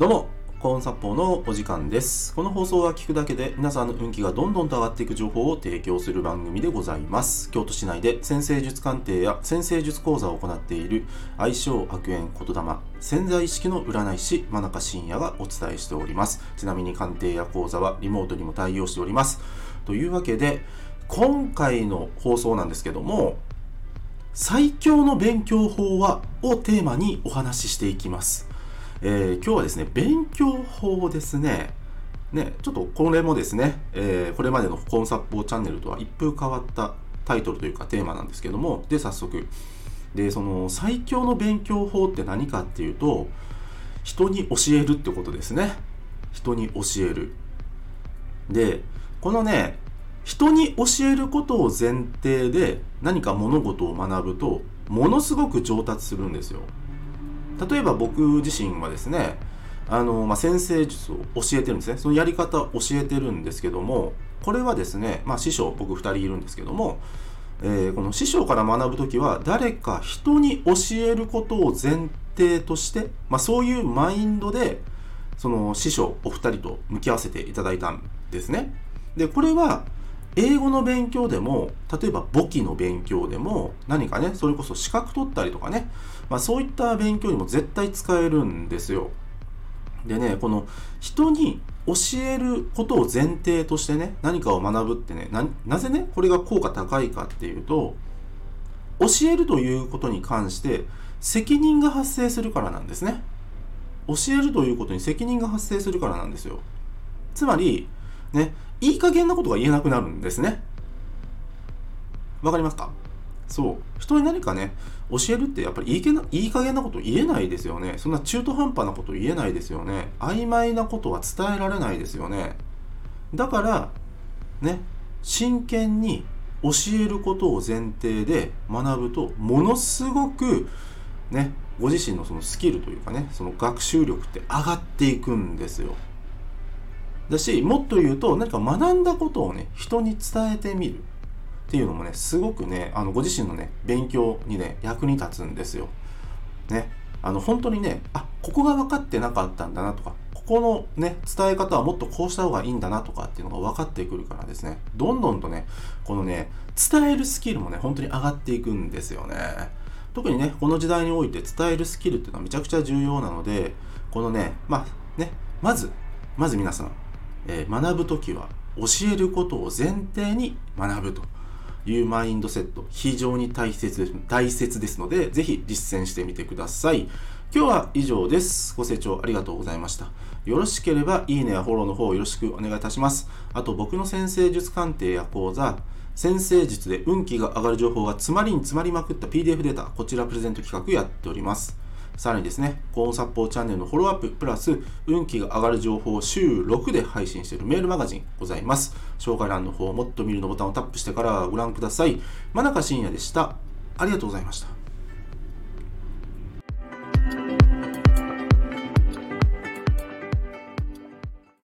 どうも、コーンサッポーのお時間です。この放送は聞くだけで皆さんの運気がどんどんと上がっていく情報を提供する番組でございます。京都市内で先生術鑑定や先生術講座を行っている愛称悪縁言霊潜在意識の占い師真中信也がお伝えしております。ちなみに鑑定や講座はリモートにも対応しております。というわけで、今回の放送なんですけども、最強の勉強法はをテーマにお話ししていきます。えー今日はですね、勉強法ですね。ね、ちょっとこれもですね、えーこれまでのコンサッポーチャンネルとは一風変わったタイトルというかテーマなんですけども、で、早速。で、その最強の勉強法って何かっていうと、人に教えるってことですね。人に教える。で、このね、人に教えることを前提で何か物事を学ぶと、ものすごく上達するんですよ。例えば僕自身はですねあの、まあ、先生術を教えてるんですね。そのやり方を教えてるんですけどもこれはですね、まあ、師匠僕2人いるんですけども、えーこの師匠から学ぶ時は誰か人に教えることを前提として、まあ、そういうマインドでその師匠お二人と向き合わせていただいたんですね。でこれは英語の勉強でも例えば簿記の勉強でも何かねそれこそ資格取ったりとかね、まあ、そういった勉強にも絶対使えるんですよ。でねこの人に教えることを前提としてね何かを学ぶってねななぜねこれが効果高いかっていうと教えるということに関して責任が発生するからなんですね。教えるということに責任が発生するからなんですよ。つまりねいい加減なことが言えなくなるんですね。わかりますか？そう。人に何かね教えるってやっぱりいいけないい加減なこと言えないですよね。そんな中途半端なこと言えないですよね。曖昧なことは伝えられないですよね。だからね真剣に教えることを前提で学ぶとものすごくねご自身のそのスキルというかねその学習力って上がっていくんですよ。だしもっと言うと何か学んだことをね人に伝えてみるっていうのもねすごくねあのご自身のね勉強にね役に立つんですよ。ねあの本当にねあここが分かってなかったんだなとかここのね伝え方はもっとこうした方がいいんだなとかっていうのが分かってくるからですねどんどんとねこのね伝えるスキルもね本当に上がっていくんですよね。特にねこの時代において伝えるスキルっていうのはめちゃくちゃ重要なのでこのねまあねまずまず皆さん、え学ぶ時は教えることを前提に学ぶというマインドセット。非常に大切です。大切ですのでぜひ実践してみてください。今日は以上です。ご清聴ありがとうございました。よろしければいいねやフォローの方よろしくお願いいたします。あと僕の先生術鑑定や講座先生術で運気が上がる情報が詰まりに詰まりまくった PDF データこちらプレゼント企画やっております。さらにですね、コーンサッポーチャンネルのフォローアップ、プラス、運気が上がる情報を週6で配信しているメールマガジンございます。紹介欄の方、もっと見るのボタンをタップしてからご覧ください。真中信也でした。ありがとうございました。